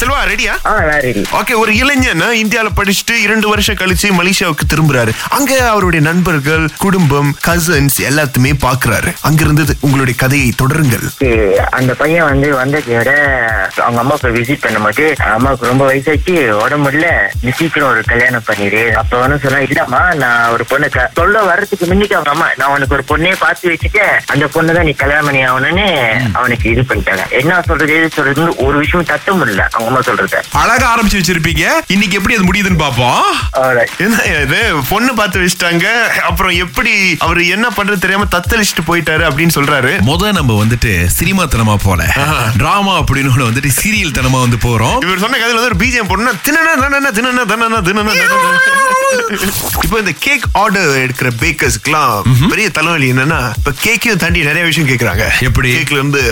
செல்வா ரெடியா ஓகே ஒரு இளைஞன் இந்தியால படிச்சுட்டு இரண்டு வருஷம் கழிச்சு மலேசியாவுக்கு திரும்புறாரு. அங்க அவருடைய நண்பர்கள் குடும்பம் கசின்ஸ் எல்லாத்தையுமே பாக்குறாரு. அங்க இருந்தது உங்களுடைய கதையை தொடருங்கள். அந்த பையன் வந்து வந்ததை விட அவங்க அம்மாவுக்கு விசிட் பண்ணும்போது அம்மாவுக்கு ரொம்ப வயசாச்சு உடம்புல சீக்கிரம் ஒரு கல்யாணம் பண்ணிடு. அப்ப வந்து சொன்னா இல்லம்மா நான் ஒரு பொண்ணு சொல்ல வர்றதுக்கு முன்னிக்கு அவங்க அம்மா நான் உனக்கு ஒரு பொண்ணே பார்த்து வச்சுட்டேன். அந்த பொண்ணு தான் நீ கல்யாணம் பண்ணி ஆகணும்னு அவனுக்கு இது பண்ணிட்டாங்க. என்ன சொல்றது எது சொல்றதுன்னு ஒரு விஷயம் தட்ட முடியல. அவங்க அம்மா சொல்றத அழகா ஆரம்பிச்சு வச்சிருப்பீங்க. இன்னைக்கு எப்படி அது முடியுதுன்னு பாப்போம். என்ன இது பொண்ணு பார்த்து வச்சுட்டாங்க. அப்புறம் எப்படி அவர் என்ன பண்றது தெரியாம தத்தளிச்சுட்டு போயிட்டாரு அப்படின்னு சொல்றாரு. முத நம்ம வந்துட்டு சினிமா தனமா போல டிராமா அப்படின்னு வந்துட்டு சீரியல் தனமா வந்து போறோம். இவர் சொன்ன கதையில வந்து ஒரு பிஜிஎம் போடணும் தின்னா தின்னா தின்னா தின்னா தின்னா இப்போ இந்த கேக் ஆர்டர் எடுக்கிற பேக்கர்ஸ்க்குலாம் பெரிய தலைவலி என்னன்னா இப்ப கேக்கையும் தாண்டி நிறைய விஷயம் கேக்குறாங்க. எப்படி? கேக்ல இருந்து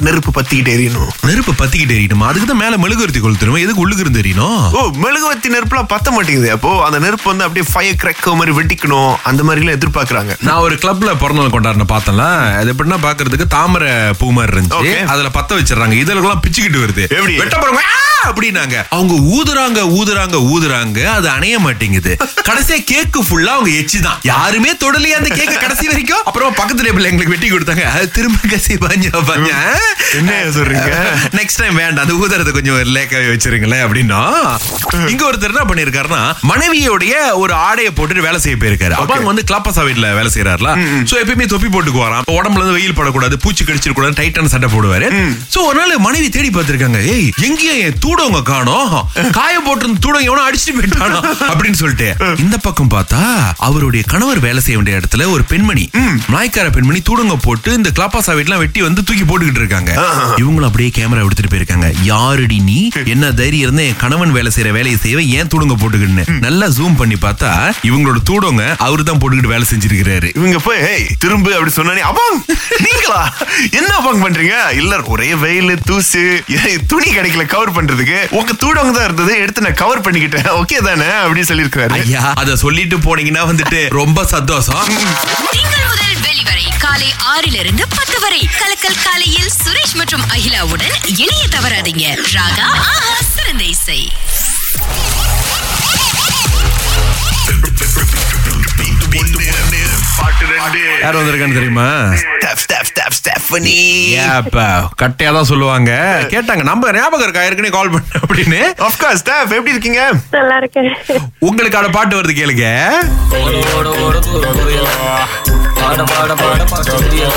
நெருப்பு பத்திக்கிட்டு எரியணும் நெருப்பு பத்திக்கிட்டு எறியணுமா? அதுக்கு தான் மேல மெழுகுவர்த்தி கொளுத்தணுமா? எதுக்கு உள்ளுக்கு இருந்து எறியணும்? ஓ மெழுகுவத்தி நெருப்புலாம் பத்த மாட்டேங்குது. அப்போ அந்த நெருப்பு வந்து அப்படியே ஃபயர் கிரக்க மாதிரி வெட்டிக்கணும். அந்த மாதிரி எல்லாம் எதிர்பார்க்கறாங்க. நான் ஒரு கிளப்ல பிறந்தநாள் கொண்டாடின பார்த்தேன்ல. அது எப்படின்னா பாக்குறதுக்கு தாமரை பூ மாதிரி இருந்துச்சு. Okay. அதுல பத்த வச்சிடறாங்க. இதெல்லாம் பிச்சுக்கிட்டு வருது. எப்படி? வெட்ட போறவங்க "ஆ!" அப்படின்னாங்க. அவங்க ஊதுறாங்க ஊதுறாங்க ஊதுறாங்க. அது அணைய மாட்டேங்குது. கடைசியா கேக்கு ஃபுல்லா அவங்க எச்சி தான் யாருமே தொடலையே அந்த கேக்க கடைசி வரைக்கும். அப்புறம் பக்கத்து டேபிள் எங்களுக்கு வெட்டி கொடுத்தாங்க. திரும்ப கசி பஞ்சா பஞ்சா. என்ன சொல்றீங்க? நெக்ஸ்ட் டைம் வேண்டாம் ஊதுறத கொஞ்சம் லேக்காவே வச்சிருங்களேன் அப்படின்னா இங்க ஒருத்தர் என்ன பண்ணிருக்காருன்னா மனைவியோடைய ஒரு ஆடையை போட்டுட்டு வேலை செய்ய போயிருக்காரு. அப்ப வந்து கிளாப்பசா வீட்ல வேலை செய்யறாருல சோ எப்பயுமே தொப்பி போட்டுக்கு வரான் உடம்புல இருந்து வெயில் படக்கூடாது பூச்சி கடிச்சிட கூடாது டைட்டான சட்டை போடுவாரு. சோ ஒரு நாள் மனைவி தேடி பார்த்திருக்காங்க. ஏய் எங்கேயும் என் தூடவங்க காணோம்? காய போட்டிருந்த தூடவங்க எவனோ அடிச்சுட்டு போயிட்டானோ? அப்படின்னு சொல்லிட்டு இந்த பக்கம் பார்த்தா அவருடைய கணவர் வேலை செய்ய வேண்டிய இடத்துல ஒரு பெண்மணி. நாய்க்கார பெண்மணி தூடங்க போட்டு இந்த கிளாப்பாசா வீட்லாம் வெட்டி வந்து தூக்கி போட்டுக்கிட்டு இருக்காங்க இவங்களும் அப்படியே கேமரா எடுத்துட்டு போயிருக்காங்க. யாருடி நீ? என்ன தைரியம் இருந்தா என் கணவன் வேலை செய்யற வேலையை செய்வ ஏன் தூடுங்க போட்டுக்கிட்டு நல்லா ஜூம் பண்ணி பார்த்தா இவங்களோட தூடங்க அவரு தான் போட்டுக்கிட்டு வேலை செஞ்சிருக்கிறாரு. இவங்க போய் "ஏய், திரும்ப அப்படி சொன்னானே அப்பாங் நீங்களா? என்ன அப்பாங் பண்றீங்க? இல்ல ஒரே வெயில் தூசு துணி கிடைக்கல கவர் பண்றதுக்கு. உங்க தூடவங்க தான் இருந்தது எடுத்து நான் கவர் பண்ணிக்கிட்டேன். ஓகே தானே? அப்படின்னு சொல்லியிருக்காரு ஐயா அத சொல்லிட்டு போனீங்கன்னா வந்துட்டு ரொம்ப சந்தோஷம். காலை ஆறிலிருந்து பத்து வரை. கலக்கல் காலையில் சுரேஷ் மற்றும் அகிலாவுடன் இணைய தவறாதீங்க. ராகா ஆஹா சிறந்த இசை. யார் வந்திருக்கான்னு தெரியுமா? ஸ்டெப் ஸ்டெப் ஸ்டெப் ஸ்டெஃபனி ஏப்பா கட்டையா தான் சொல்லுவாங்க. கேட்டாங்க நம்ம ஞாபகம் இருக்கா? ஏற்கனவே கால் பண்ண அப்படின்னு. ஆஃப் கோர்ஸ் ஸ்டெஃப் எப்படி இருக்கீங்க? நல்லா இருக்கேன். உங்களுக்கான பாட்டு வருது கேளுங்க. பாட பாட பாட பாட புரியல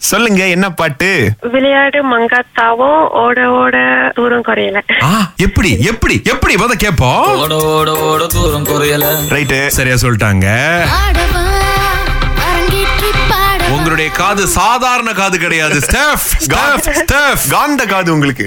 சொல்லுங்க என்ன பாட்டு? விளையாடு மங்காத்தாவும் ஓட ஓட தூரம் குறையல. ஆ, எப்படி எப்படி எப்படி? முத கேப்போம் ஓட ஓட ஓட தூரம் குறையல. ரைட்டு சரியா சொல்லிட்டாங்க. காது சாதாரண காது கிடையாது. ஸ்டெஃப் ஸ்டெஃப் ஸ்டெஃப் காந்த காது உங்களுக்கு.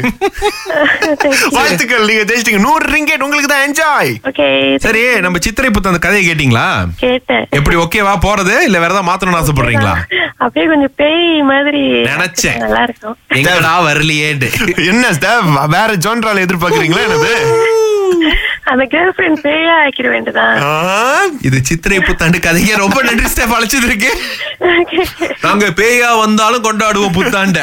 வாழ்த்துக்கள். நீங்க ஜெயிச்சிட்டீங்க. நூறு ரிங்கெட் உங்களுக்கு தான். என்ஜாய் ஓகே சரி நம்ம சித்திரை புத்தன் அந்த கதையை கேட்டீங்களா? கேட்டேன். எப்படி ஓகேவா போறது? இல்ல வேற ஏதாவது மாத்தணும்னு ஆசைப்படுறீங்களா? அப்படியே கொஞ்சம் பேய் மாதிரி நினைச்சேன். நல்லா இருக்கும். எங்கடா வரலையேண்டு என்ன ஸ்டெஃப் வேற ஜோன்ரால எதிர்பார்க்கறீங்களா என்னது? அந்த கேர்ள் ஃபிரெண்ட் பேயா ஆக்கிட வேண்டியதான்? இது சித்திரை புத்தாண்டு கதைக்கு ரொம்ப நன்றி ஸ்டெஃப் அழைச்சது இருக்கு நாங்க பேயா வந்தாலும் கொண்டாடுவோம் புத்தாண்ட.